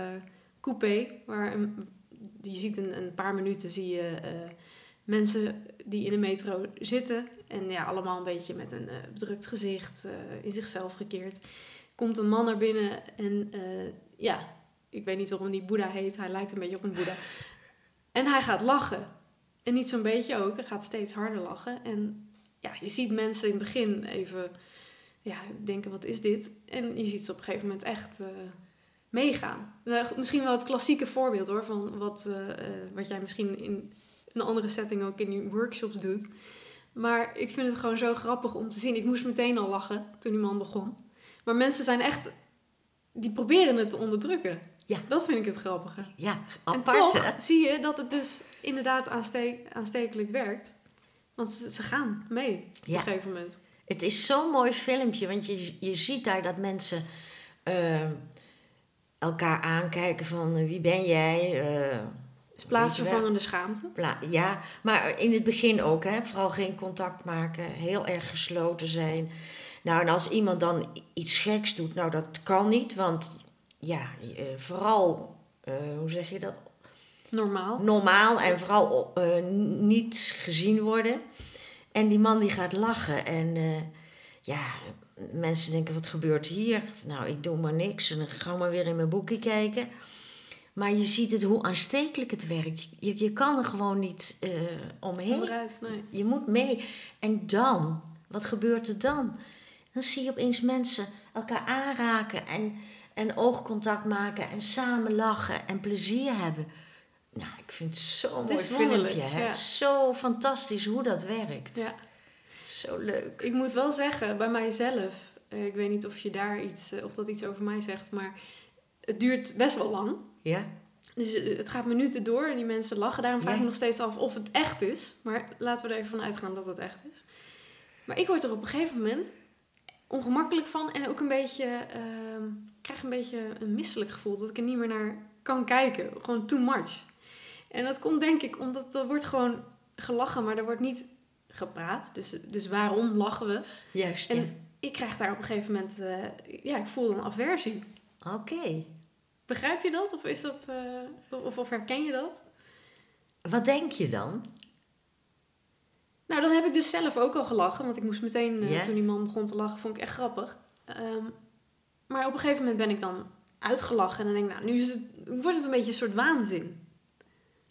coupé, waar een, je ziet een, een paar minuten zie je eh, mensen die in de metro zitten. En ja, allemaal een beetje met een eh, bedrukt gezicht, eh, in zichzelf gekeerd. Komt een man naar binnen en eh, ja, ik weet niet waarom die Boeddha heet. Hij lijkt een beetje op een Boeddha. [LAUGHS] En hij gaat lachen. En niet zo'n beetje ook, hij gaat steeds harder lachen. En ja, je ziet mensen in het begin even ja, denken, wat is dit? En je ziet ze op een gegeven moment echt meegaan. Nou, misschien wel het klassieke voorbeeld hoor, van wat, wat jij misschien in een andere setting ook in die workshops doet. Maar ik vind het gewoon zo grappig om te zien. Ik moest meteen al lachen toen die man begon. Maar mensen zijn echt, die proberen het te onderdrukken. Ja. Dat vind ik het grappige. Ja, En toch hè? zie je dat het dus inderdaad aanste- aanstekelijk werkt. Want ze, ze gaan mee op Ja. een gegeven moment. Het is zo'n mooi filmpje, want je, je ziet daar dat mensen eh, elkaar aankijken van wie ben jij? Eh, Dus plaatsvervangende schaamte. Pla- Ja, maar in het begin ook, hè? vooral geen contact maken, heel erg gesloten zijn. Nou, en als iemand dan iets geks doet, nou dat kan niet, want ja, eh, vooral, eh, hoe zeg je dat, Normaal. normaal en vooral eh, niet gezien worden. En die man die gaat lachen en ja, mensen denken, wat gebeurt hier? Nou, ik doe maar niks en dan ga maar weer in mijn boekje kijken. Maar je ziet het hoe aanstekelijk het werkt. Je, je kan er gewoon niet eh, omheen. Onderuit, nee. Je moet mee. En dan, wat gebeurt er dan? Dan zie je opeens mensen elkaar aanraken en, en oogcontact maken en samen lachen en plezier hebben. Nou, ik vind het zo'n mooi filmpje. Hè? ja. Zo fantastisch hoe dat werkt. Ja. Zo leuk. Ik moet wel zeggen, bij mijzelf, eh, ik weet niet of je daar iets, eh, of dat iets over mij zegt, maar het duurt best wel lang. Ja? Dus eh, het gaat minuten door en die mensen lachen. Daarom vraag ik Ja. me nog steeds af of het echt is. Maar laten we er even van uitgaan dat het echt is. Maar ik word er op een gegeven moment ongemakkelijk van. En ook een beetje, ik krijg een beetje een misselijk gevoel. Dat ik er niet meer naar kan kijken. Gewoon too much. En dat komt denk ik omdat er wordt gewoon gelachen, maar er wordt niet gepraat. Dus, dus waarom lachen we? Juist, En ja. ik krijg daar op een gegeven moment, eh, ja, ik voel een aversie. Oké. Begrijp je dat? Of, is dat, eh, of, of herken je dat? Wat denk je dan? Nou, dan heb ik dus zelf ook al gelachen. Want ik moest meteen, eh, toen die man begon te lachen, vond ik echt grappig. Ehm, maar op een gegeven moment ben ik dan uitgelachen. En dan denk ik, nou, nu is het, wordt het een beetje een soort waanzin.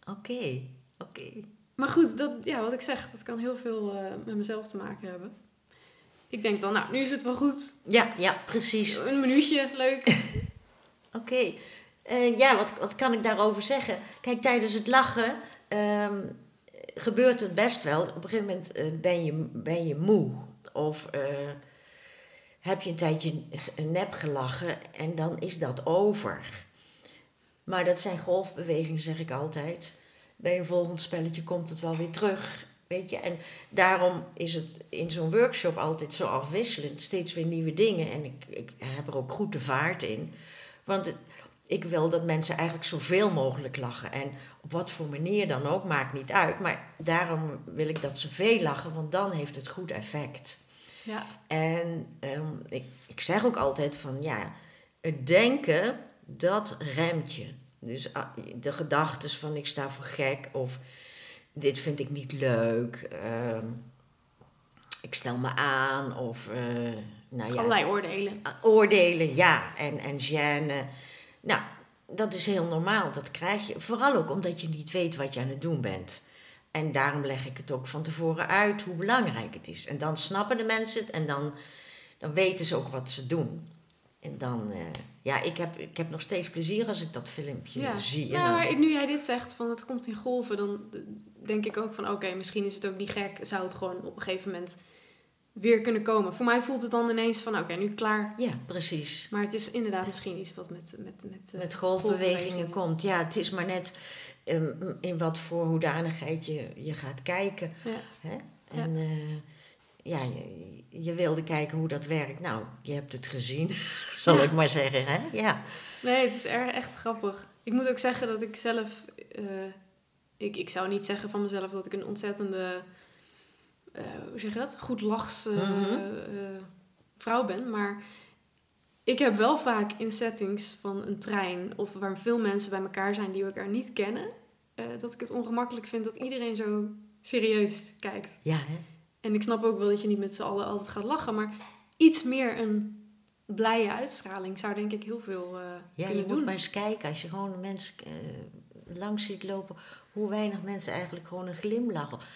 Oké, oké. Maar goed, dat, ja, wat ik zeg, dat kan heel veel eh, met mezelf te maken hebben. Ik denk dan, nou, nu is het wel goed. Ja, ja, precies. Een minuutje, leuk. [LAUGHS] Oké. Eh, ja, wat, wat kan ik daarover zeggen? Kijk, tijdens het lachen ehm, gebeurt het best wel. Op een gegeven moment eh, ben, je, ben je moe. Of eh, heb je een tijdje nep gelachen en dan is dat over. Maar dat zijn golfbewegingen, zeg ik altijd. Bij een volgend spelletje komt het wel weer terug. Weet je? En daarom is het in zo'n workshop altijd zo afwisselend. Steeds weer nieuwe dingen. En ik, ik heb er ook goed de vaart in. Want ik wil dat mensen eigenlijk zoveel mogelijk lachen. En op wat voor manier dan ook, maakt niet uit. Maar daarom wil ik dat ze veel lachen, want dan heeft het goed effect. Ja, En ehm, ik, ik zeg ook altijd van ja, het denken, dat remt je. Dus ah, de gedachten van ik sta voor gek of dit vind ik niet leuk. ehm, ik stel me aan of eh, nou ja, allerlei oordelen. oordelen, ja, en, en gêne. Nou, dat is heel normaal, dat krijg je. Vooral ook omdat je niet weet wat je aan het doen bent. En daarom leg ik het ook van tevoren uit hoe belangrijk het is. En dan snappen de mensen het en dan, dan weten ze ook wat ze doen. En dan, eh, ja, ik heb, ik heb nog steeds plezier als ik dat filmpje Ja. zie. Nou, dan- nu jij dit zegt, van het komt in golven, dan denk ik ook van oké, misschien is het ook niet gek. Zou het gewoon op een gegeven moment weer kunnen komen. Voor mij voelt het dan ineens van oké, nu klaar. ja, precies. Maar het is inderdaad misschien iets wat met... Met, met, eh, met golfbewegingen komt. Ja, het is maar net ehm, in wat voor hoedanigheid je, je gaat kijken. Ja. Hè? En eh, ja, je, je wilde kijken hoe dat werkt. Nou, je hebt het gezien, [LAUGHS] zal Ja. ik maar zeggen. Hè? Ja. Nee, het is erg, echt grappig. Ik moet ook zeggen dat ik zelf... eh, ik, ik zou niet zeggen van mezelf dat ik een ontzettende... eh, hoe zeg je dat? Goed lachs eh, vrouw ben. Maar ik heb wel vaak in settings van een trein... of waar veel mensen bij elkaar zijn die elkaar niet kennen... dat ik het ongemakkelijk vind dat iedereen zo serieus kijkt. Ja, hè? En ik snap ook wel dat je niet met z'n allen altijd gaat lachen... maar iets meer een blije uitstraling zou denk ik heel veel eh ja je kunnen moet doen. maar eens kijken als je gewoon een mens eh, langs ziet lopen, hoe weinig mensen eigenlijk gewoon een glimlach.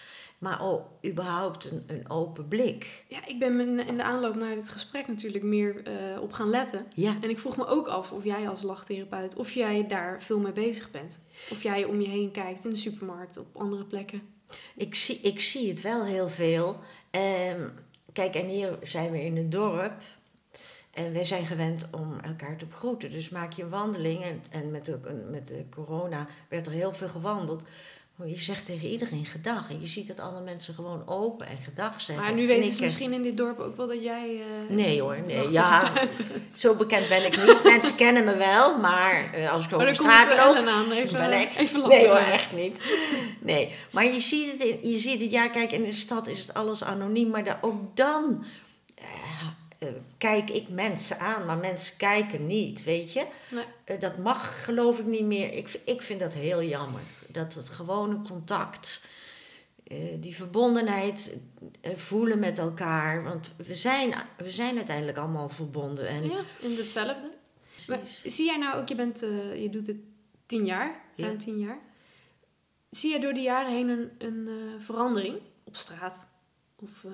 Maar oh, überhaupt een, een open blik. Ja, ik ben in de aanloop naar dit gesprek natuurlijk meer eh, op gaan letten. Ja, En ik vroeg me ook af of jij als lachtherapeut, of jij daar veel mee bezig bent. Of jij om je heen kijkt in de supermarkt, op andere plekken. ik zie, ik zie het wel heel veel. Ehm, kijk, en hier zijn we in een dorp. En wij zijn gewend om elkaar te begroeten. Dus maak je een wandeling. En, en met, de, met de corona werd er heel veel gewandeld. Maar je zegt tegen iedereen gedag. En je ziet dat alle mensen gewoon open en gedag zeggen. Maar nu weten ze misschien in dit dorp ook wel dat jij... eh, Nee hoor, nee. Ja, zo bekend ben ik niet. Mensen kennen me wel, maar eh, als ik Maar over dan komt straat eh, loop... Aan, even, ben ik. even. Nee hoor, echt niet. Nee, maar je ziet het, in, je ziet het ja kijk, in de stad is het alles anoniem, maar daar, ook dan kijk ik mensen aan, maar mensen kijken niet, weet je. Nee. Dat mag geloof ik niet meer. Ik, ik vind dat heel jammer, dat het gewone contact, eh, die verbondenheid eh, voelen met elkaar, want we zijn, we zijn uiteindelijk allemaal verbonden. En, Ja, in hetzelfde. Maar zie jij nou ook, je, bent, eh, je doet het tien jaar, Ja. ruim tien jaar. Zie jij door de jaren heen een, een verandering op straat? Of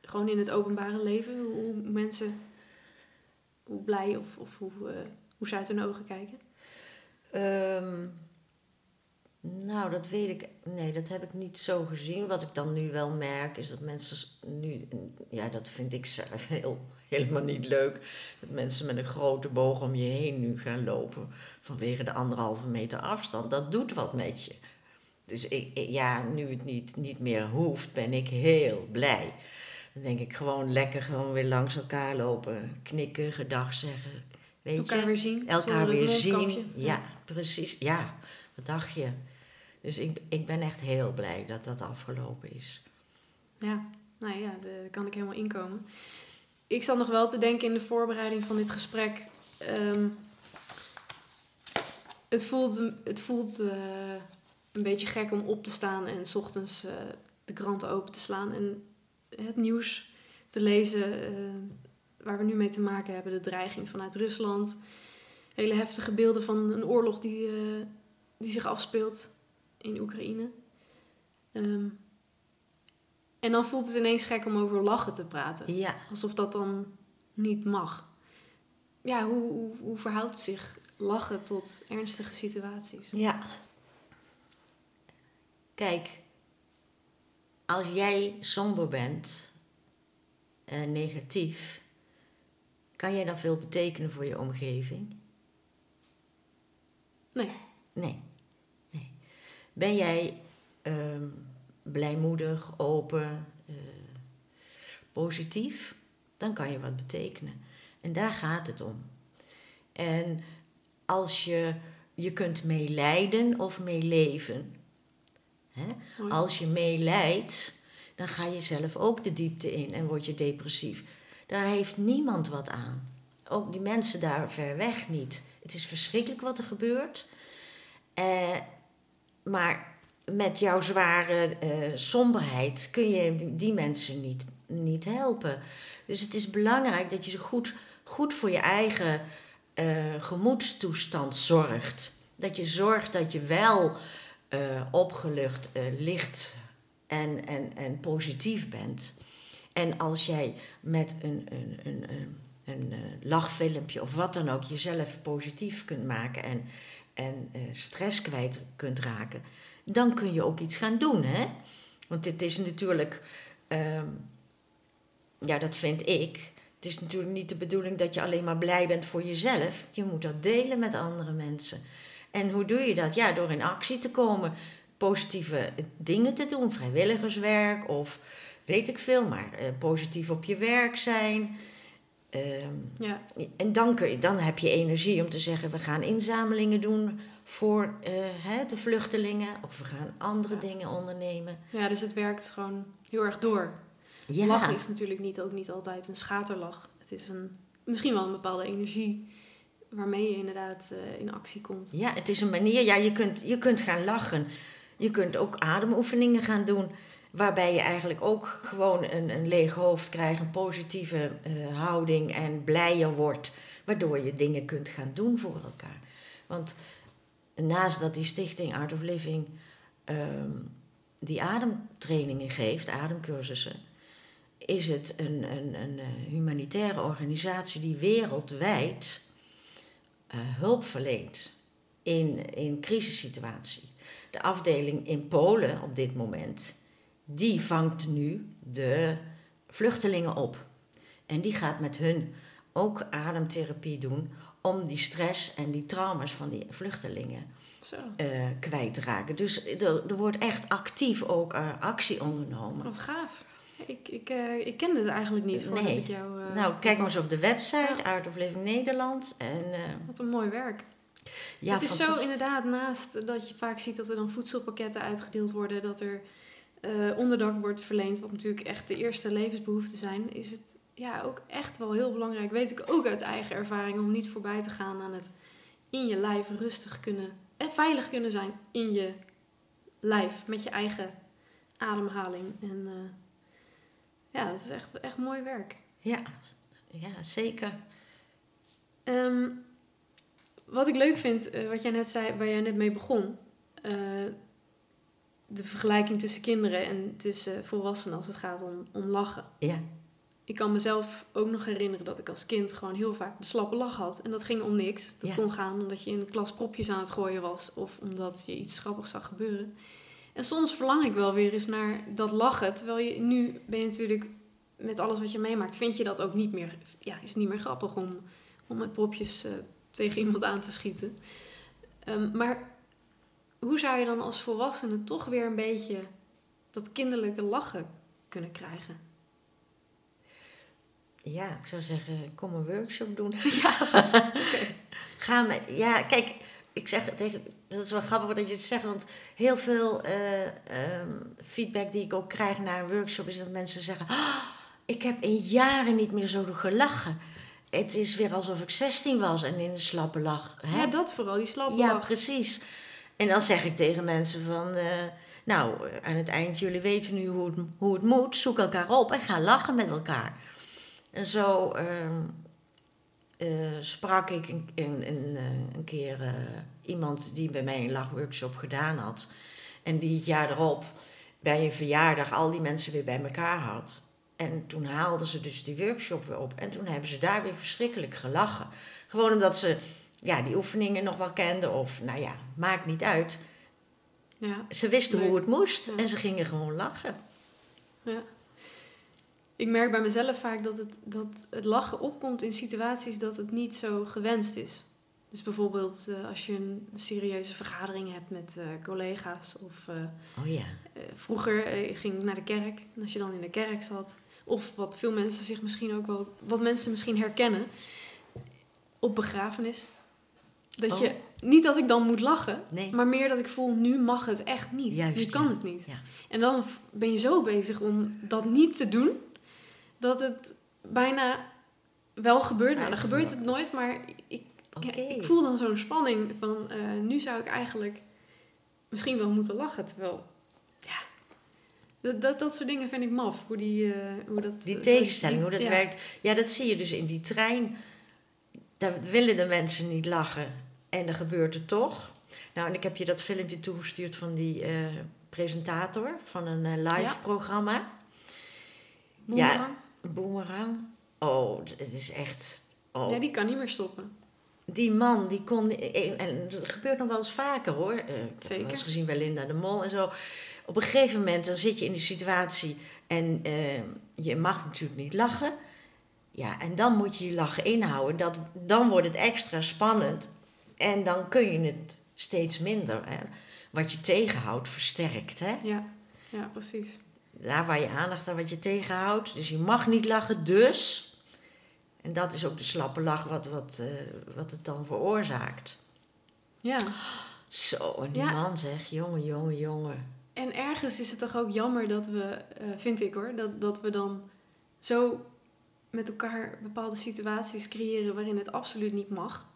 gewoon in het openbare leven? Hoe, hoe mensen, hoe blij of, of hoe, hoe ze uit hun ogen kijken? Ehm, nou, dat weet ik. Nee, dat heb ik niet zo gezien. Wat ik dan nu wel merk, is dat mensen nu. Ja, dat vind ik zelf [LAUGHS] heel, helemaal niet leuk. Dat mensen met een grote boog om je heen nu gaan lopen. vanwege de anderhalve meter afstand. Dat doet wat met je. Dus ik, ja, nu het niet, niet meer hoeft, ben ik heel blij. Dan denk ik gewoon lekker gewoon weer langs elkaar lopen. Knikken, gedag zeggen. Weet Elkaar je? weer zien. elkaar weer zien. Ja, precies. Ja, wat dacht je? Dus ik, ik ben echt heel blij dat dat afgelopen is. Ja, nou ja, daar kan ik helemaal inkomen. Ik zat nog wel te denken in de voorbereiding van dit gesprek. ehm, Het voelt, het voelt eh, een beetje gek om op te staan en 's ochtends eh, de kranten open te slaan en het nieuws te lezen eh, waar we nu mee te maken hebben. De dreiging vanuit Rusland. Hele heftige beelden van een oorlog die, eh, die zich afspeelt in Oekraïne. Ehm, en dan voelt het ineens gek om over lachen te praten. Ja, Alsof dat dan niet mag. Ja, hoe, hoe, hoe verhoudt zich lachen tot ernstige situaties? ja. Kijk, als jij somber bent en negatief, kan jij dan veel betekenen voor je omgeving? Nee. nee. Ben jij ehm, blijmoedig, open, eh, positief, dan kan je wat betekenen. En daar gaat het om. En als je, je kunt meelijden of meeleven. Als je meelijdt, dan ga je zelf ook de diepte in en word je depressief. Daar heeft niemand wat aan. Ook die mensen daar ver weg niet. Het is verschrikkelijk wat er gebeurt. Eh, maar met jouw zware eh, somberheid kun je die mensen niet, niet helpen. Dus het is belangrijk dat je goed, goed voor je eigen eh, gemoedstoestand zorgt. Dat je zorgt dat je wel eh, opgelucht, licht en, en, en positief bent. En als jij met een, een, een, een, een lachfilmpje of wat dan ook jezelf positief kunt maken en, en eh, stress kwijt kunt raken, dan kun je ook iets gaan doen. Hè? Want het is natuurlijk, ehm, ja, dat vind ik. Het is natuurlijk niet de bedoeling dat je alleen maar blij bent voor jezelf. Je moet dat delen met andere mensen. En hoe doe je dat? Ja, door in actie te komen, positieve dingen te doen, vrijwilligerswerk of weet ik veel, maar eh, positief op je werk zijn. Ehm, Ja, en dan, kun je, dan heb je energie om te zeggen: we gaan inzamelingen doen voor eh, hè, de vluchtelingen, of we gaan andere Ja. dingen ondernemen. ja, dus het werkt gewoon heel erg door. Ja, Lachen is natuurlijk niet, ook niet altijd een schaterlach. Het is een, misschien wel een bepaalde energie waarmee je inderdaad eh, in actie komt. ja, het is een manier. Ja, je kunt, je kunt gaan lachen. Je kunt ook ademoefeningen gaan doen. Waarbij je eigenlijk ook gewoon een, een leeg hoofd krijgt, een positieve eh, houding en blijer wordt. Waardoor je dingen kunt gaan doen voor elkaar. Want naast dat die stichting Art of Living ehm, die ademtrainingen geeft, ademcursussen, is het een, een, een eh, humanitaire organisatie die wereldwijd eh, hulp verleent in, in crisissituatie. De afdeling in Polen op dit moment, die vangt nu de vluchtelingen op. En die gaat met hun ook ademtherapie doen om die stress en die trauma's van die vluchtelingen Zo, eh, kwijt te raken. Dus er, er wordt echt actief ook eh, actie ondernomen. wat gaaf. Ik, ik, eh, ik kende het eigenlijk niet voordat Nee. ik jou... nou, kijk maar eens op de website, Ja. Art of Living Nederland. En, Wat een mooi werk. ja, het is zo inderdaad, naast dat je vaak ziet dat er dan voedselpakketten uitgedeeld worden, dat er eh, onderdak wordt verleend, wat natuurlijk echt de eerste levensbehoeften zijn, is het ja, ook echt wel heel belangrijk, weet ik ook uit eigen ervaring, om niet voorbij te gaan aan het in je lijf rustig kunnen en veilig kunnen zijn in je lijf, met je eigen ademhaling. En eh, ja, dat is echt, echt mooi werk. Ja, ja, zeker. Ehm, wat ik leuk vind, eh, wat jij net zei, waar jij net mee begon. eh, de vergelijking tussen kinderen en tussen volwassenen als het gaat om, om lachen. Ja, Ik kan mezelf ook nog herinneren dat ik als kind gewoon heel vaak de slappe lach had. En dat ging om niks. Dat Ja. kon gaan omdat je in de klas propjes aan het gooien was. Of omdat je iets grappigs zag gebeuren. En soms verlang ik wel weer eens naar dat lachen. Terwijl je nu ben je natuurlijk met alles wat je meemaakt, vind je dat ook niet meer, ja, is het niet meer grappig om, om met propjes eh, tegen iemand aan te schieten. Ehm, maar hoe zou je dan als volwassene toch weer een beetje dat kinderlijke lachen kunnen krijgen? ja, ik zou zeggen, kom een workshop doen. [LAUGHS] Ja, [LAUGHS] Ga met, ja, kijk, ik zeg tegen, dat is wel grappig dat je het zegt, want heel veel eh, ehm, feedback die ik ook krijg na een workshop is dat mensen zeggen, "Ah, ik heb in jaren niet meer zo gelachen. het is weer alsof ik 16 was en in een slappe lach. Hè? Ja, dat vooral, die slappe Ja, lach. precies. En dan zeg ik tegen mensen van... eh, nou, aan het eind, jullie weten nu hoe het, hoe het moet. Zoek elkaar op en ga lachen met elkaar. En zo ehm, eh, sprak ik een, een, een, eh, keer iemand die bij mij een lachworkshop gedaan had. En die het jaar erop bij een verjaardag al die mensen weer bij elkaar had. En toen haalden ze dus die workshop weer op. En toen hebben ze daar weer verschrikkelijk gelachen. Gewoon omdat ze ja, die oefeningen nog wel kenden. Of nou ja, maakt niet uit. Ja, Ze wisten Leuk. hoe het moest Ja. en ze gingen gewoon lachen. ja. Ik merk bij mezelf vaak dat het, dat het lachen opkomt in situaties dat het niet zo gewenst is. Dus bijvoorbeeld eh, als je een serieuze vergadering hebt met eh, collega's. Of eh, Oh ja. vroeger ging ik naar de kerk. En als je dan in de kerk zat. Of wat veel mensen zich misschien ook wel... Wat mensen misschien herkennen. Op begrafenis. Dat Oh. je... Niet dat ik dan moet lachen. Nee. Maar meer dat ik voel, nu mag het echt niet. Juist, nu kan ja. het niet. Ja. En dan ben je zo bezig om dat niet te doen, dat het bijna wel gebeurt. Nou, dan gebeurt het nooit, maar ik, ja, ik voel dan zo'n spanning van, eh, nu zou ik eigenlijk misschien wel moeten lachen. Terwijl, ja, dat, dat, dat soort dingen vind ik maf. Hoe, die, eh, hoe dat... Die tegenstelling, hoe dat werkt. Ja, dat zie je dus in die trein. Daar willen de mensen niet lachen. En dan gebeurt het toch. Nou, en ik heb je dat filmpje toegestuurd van die eh, presentator van een eh, live Ja. programma. Boemerang. Boomerang. Oh, het is echt... Oh. Ja, die kan niet meer stoppen. Die man, die kon... En dat gebeurt nog wel eens vaker hoor. Eh, Ik heb Zeker. eens gezien bij Linda de Mol en zo. Op een gegeven moment dan zit je in die situatie en eh, je mag natuurlijk niet lachen. Ja, en dan moet je je lachen inhouden. Dat, dan wordt het extra spannend. En dan kun je het steeds minder. Hè. Wat je tegenhoudt, versterkt. Hè? Ja, ja precies. Daar waar je aandacht aan wat je tegenhoudt. Dus je mag niet lachen, dus. En dat is ook de slappe lach wat, wat, eh, wat het dan veroorzaakt. Ja. Zo, en die Ja. man zegt, jongen, jongen, jongen. En ergens is het toch ook jammer dat we, eh, vind ik hoor, dat, dat we dan zo met elkaar bepaalde situaties creëren waarin het absoluut niet mag.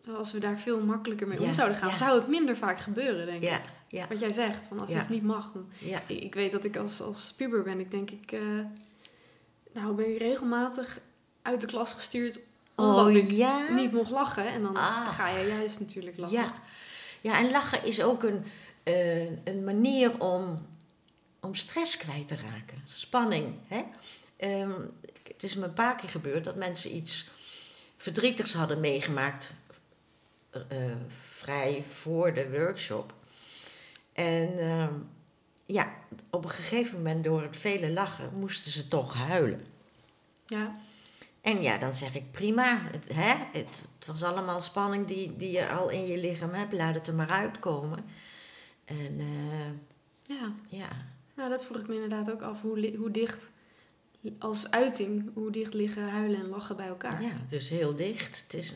Terwijl als we daar veel makkelijker mee om zouden gaan, zou het minder vaak gebeuren, denk ik. ja, Wat jij zegt, van als het niet mag. Dan, ik, ik weet dat ik als, als puber ben, ik denk ik, eh, nou ben ik regelmatig uit de klas gestuurd omdat Oh, ik ja? niet mocht lachen. En dan Ah. ga je juist natuurlijk lachen. Ja. ja, en lachen is ook een, eh, een manier om, om stress kwijt te raken. Spanning. Hè? Ehm, het is me een paar keer gebeurd dat mensen iets verdrietigs hadden meegemaakt. Eh, vrij voor de workshop. En ehm, ja, op een gegeven moment door het vele lachen moesten ze toch huilen. ja. En ja, dan zeg ik prima. Het, hè? Het, het was allemaal spanning die, die je al in je lichaam hebt. Laat het er maar uitkomen. En eh, ja. ja, Nou, dat vroeg ik me inderdaad ook af. Hoe, hoe dicht, als uiting, hoe dicht liggen huilen en lachen bij elkaar? ja, dus heel dicht. Het is,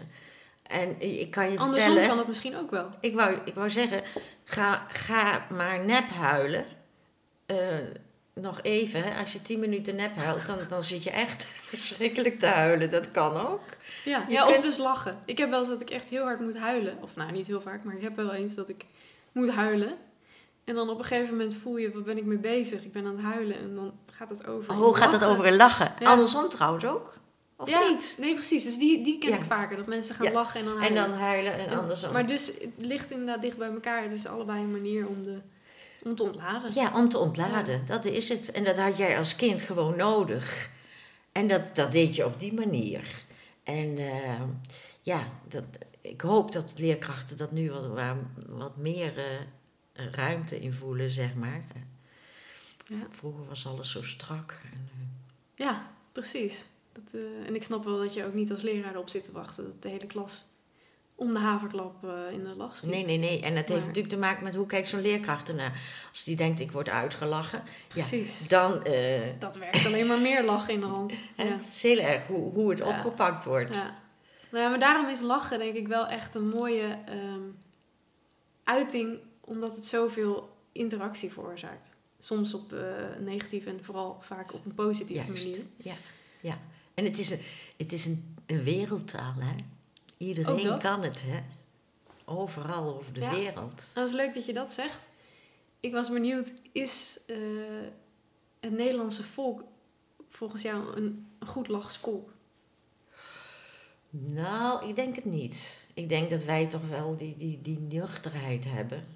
en ik kan je Andersom vertellen... kan dat misschien ook wel. Ik wou, ik wou zeggen, ga, ga maar nep huilen. Eh, nog even, als je tien minuten nep huilt, dan, dan zit je echt [LAUGHS] verschrikkelijk te huilen. Dat kan ook. Ja, Je ja of kunt- dus lachen. Ik heb wel eens dat ik echt heel hard moet huilen. Of nou, niet heel vaak, maar ik heb wel eens dat ik moet huilen. En dan op een gegeven moment voel je, wat ben ik mee bezig? Ik ben aan het huilen en dan gaat het over. Hoe gaat lachen. over een lachen? Ja. Andersom trouwens ook? Of ja, niet? Nee, precies. Dus die, die ken Ja. ik vaker. Dat mensen gaan Ja. lachen en dan En huilen. dan huilen en En- andersom. Maar dus het ligt inderdaad dicht bij elkaar. Het is allebei een manier om, de, om te ontladen. Ja, om te ontladen. Dat is het. En dat had jij als kind gewoon nodig. En dat, dat deed je op die manier. En eh, ja, dat, ik hoop dat leerkrachten dat nu wat, wat meer eh, ruimte in voelen, zeg maar. Ja. Vroeger was alles zo strak. En, eh, Ja, precies. Dat, eh, en ik snap wel dat je ook niet als leraar erop zit te wachten dat de hele klas om de haverklap eh, in de lach schiet. nee, nee, nee. En dat heeft natuurlijk te maken met hoe kijkt zo'n leerkracht ernaar. Als die denkt, ik word uitgelachen. Precies. Ja, dan... eh, Dat werkt alleen maar meer lachen in de hand. [LAUGHS] Ja. Het is heel erg hoe, hoe het Ja. opgepakt wordt. Ja. Nou ja, maar daarom is lachen denk ik wel echt een mooie ehm, uiting, omdat het zoveel interactie veroorzaakt. Soms op eh negatieve en vooral vaak op een positieve Juist, manier. ja. ja. En het is, een, het is een, een wereldtaal, hè? Iedereen dat? kan het, hè? Overal over de Ja. wereld. Nou, het is leuk dat je dat zegt. Ik was benieuwd, is eh, het Nederlandse volk volgens jou een, een goed lachs volk? Nou, ik denk het niet. Ik denk dat wij toch wel die, die, die nuchterheid hebben.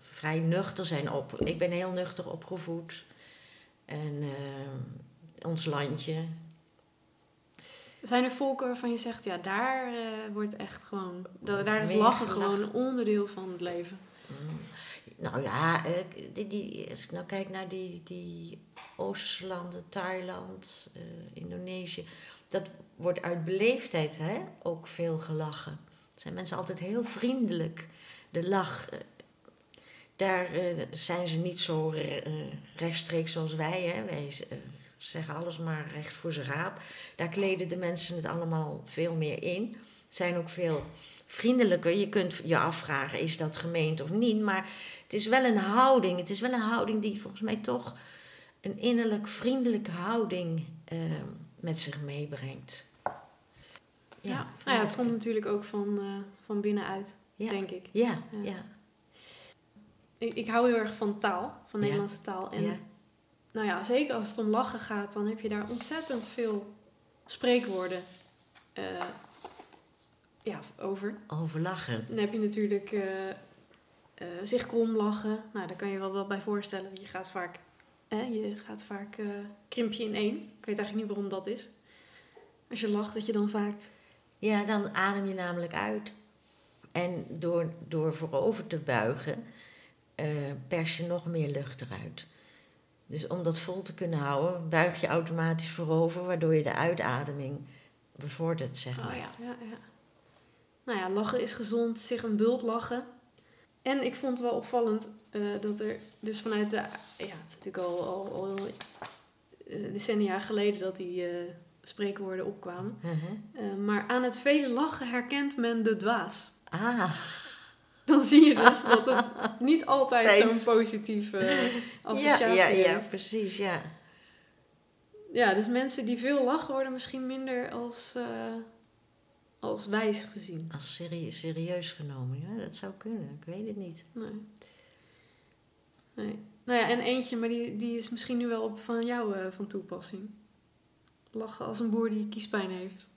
Vrij nuchter zijn op. Ik ben heel nuchter opgevoed. En eh, ons landje. Zijn er volken waarvan je zegt, ja, daar eh, wordt echt gewoon, da- daar is lachen gewoon een onderdeel van het leven? Mm. Nou ja, die, die, als ik nou kijk naar die, die Oosterse landen, Thailand, eh, Indonesië. Dat wordt uit beleefdheid hè, ook veel gelachen. Zijn mensen altijd heel vriendelijk. De lach, eh, daar zijn ze niet zo rechtstreeks zoals wij. Hè. Wij zeggen alles maar recht voor zijn raap. Daar kleden de mensen het allemaal veel meer in. Zijn ook veel vriendelijker. Je kunt je afvragen, is dat gemeend of niet? Maar het is wel een houding. Het is wel een houding die volgens mij toch een innerlijk vriendelijke houding eh, met zich meebrengt. Ja, nou ja, het komt natuurlijk ook van, eh, van binnenuit, Ja. denk ik. Ja, Ja. ja. ik. Ik hou heel erg van taal, van Ja. Nederlandse taal. En ja. Nou ja, zeker als het om lachen gaat, dan heb je daar ontzettend veel spreekwoorden eh, ja, over. Overlachen. Dan heb je natuurlijk eh, eh, zich krom lachen. Nou, daar kan je wel wat bij voorstellen. Je gaat vaak, hè, je gaat vaak eh, krimp je in één. Ik weet eigenlijk niet waarom dat is. Als je lacht, dat je dan vaak... Ja, dan adem je namelijk uit. En door, door voorover te buigen, pers je nog meer lucht eruit. Dus om dat vol te kunnen houden, buig je automatisch voorover, waardoor je de uitademing bevordert, zeg maar. Oh ja, ja, ja. Nou ja, lachen is gezond, zich een bult lachen. En ik vond het wel opvallend eh, dat er dus vanuit de... Ja, het is natuurlijk al, al, al eh, decennia geleden dat die eh, spreekwoorden opkwamen. Mhm. Maar aan het vele lachen herkent men de dwaas. Ah, Dan zie je dus dat het niet altijd zo'n positieve ja, associatie ja, ja, heeft. precies, ja. Ja, dus mensen die veel lachen worden misschien minder als, eh, als wijs gezien. Als serie- serieus genomen, ja, dat zou kunnen, ik weet het niet. Nee. nee. Nou ja, en eentje, maar die, die is misschien nu wel op van jou eh, van toepassing. Lachen als een boer die kiespijn heeft. [LAUGHS]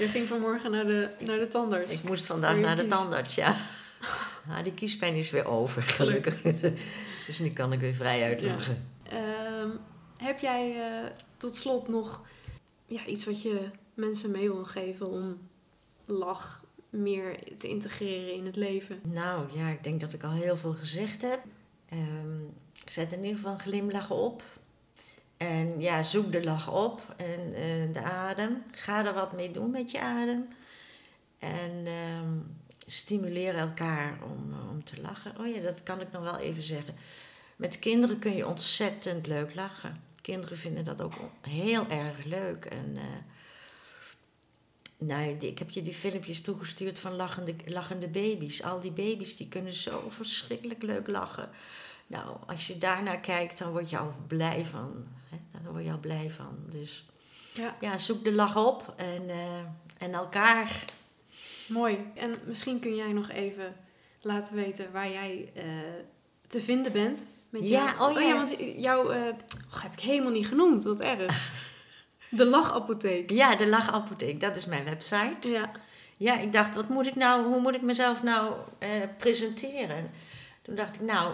Je ging vanmorgen naar de, naar de tandarts. Ik moest vandaag naar de tandarts, ja. [LAUGHS] Ah, die kiespijn is weer over, gelukkig. [LAUGHS] dus nu kan ik weer vrij uitlachen. Ehm, heb jij eh, tot slot nog ja, iets wat je mensen mee wil geven om lach meer te integreren in het leven? Nou ja, ik denk dat ik al heel veel gezegd heb. Ehm, zet in ieder geval een glimlach op. En ja, zoek de lach op en eh, de adem. Ga er wat mee doen met je adem. En ehm, stimuleer elkaar om, eh, om te lachen. Oh ja, dat kan ik nog wel even zeggen. Met kinderen kun je ontzettend leuk lachen. Kinderen vinden dat ook heel erg leuk. En die- ik heb je die filmpjes toegestuurd van lachende, lachende baby's. Al die baby's die kunnen zo verschrikkelijk leuk lachen. Nou, als je daarnaar kijkt, dan word je al blij van. Hè? Daar word je al blij van. Dus Ja, ja, zoek de lach op en, eh, en elkaar. mooi. En misschien kun jij nog even laten weten waar jij eh, te vinden bent. Met Ja, jou. oh ja. want jouw eh, oh, heb ik helemaal niet genoemd. Wat erg. De lachapotheek. Ja, de lachapotheek, dat is mijn website. Ja, Ja, ik dacht, wat moet ik nou, hoe moet ik mezelf nou presenteren? Toen dacht ik, nou,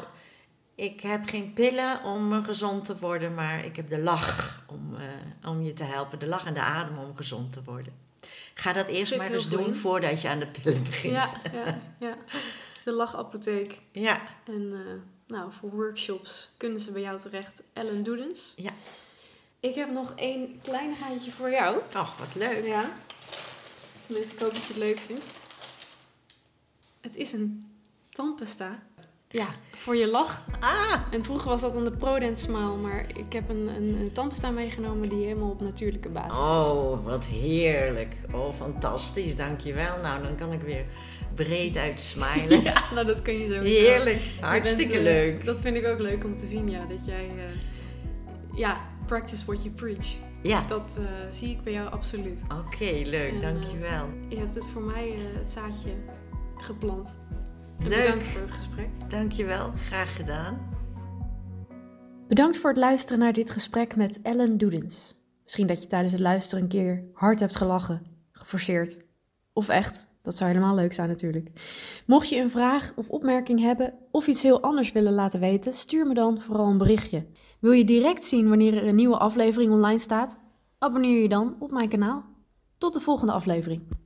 ik heb geen pillen om gezond te worden, maar ik heb de lach om, eh, om je te helpen. De lach en de adem om gezond te worden. Ga dat eerst Zit maar eens doen in. voordat je aan de pillen begint. ja, ja, ja. De lachapotheek. ja. En eh, nou, voor workshops kunnen ze bij jou terecht. Ellen Doedens. Ja. Ik heb nog één kleinigheidje voor jou. Och, wat leuk. Ja. Tenminste, ik hoop dat je het leuk vindt. Het is een tandpasta. Ja, voor je lach. Ah, En vroeger was dat dan de Prodent Smile, maar ik heb een, een, een tandpasta meegenomen die helemaal op natuurlijke basis is. oh, wat heerlijk. Oh, fantastisch, dankjewel. Nou, dan kan ik weer breed uit smilen. [LAUGHS] Ja, nou dat kun je zo Heerlijk, bent, hartstikke eh, leuk. Dat vind ik ook leuk om te zien, ja. Dat jij, eh, ja, practice what you preach. Ja, Dat eh, zie ik bij jou absoluut. oké, leuk, En, dankjewel. Je hebt het voor mij het zaadje geplant. Leuk. bedankt voor het gesprek. Dankjewel, graag gedaan. Bedankt voor het luisteren naar dit gesprek met Ellen Doedens. Misschien dat je tijdens het luisteren een keer hard hebt gelachen, geforceerd. Of echt, dat zou helemaal leuk zijn natuurlijk. Mocht je een vraag of opmerking hebben of iets heel anders willen laten weten, stuur me dan vooral een berichtje. Wil je direct zien wanneer er een nieuwe aflevering online staat? Abonneer je dan op mijn kanaal. Tot de volgende aflevering.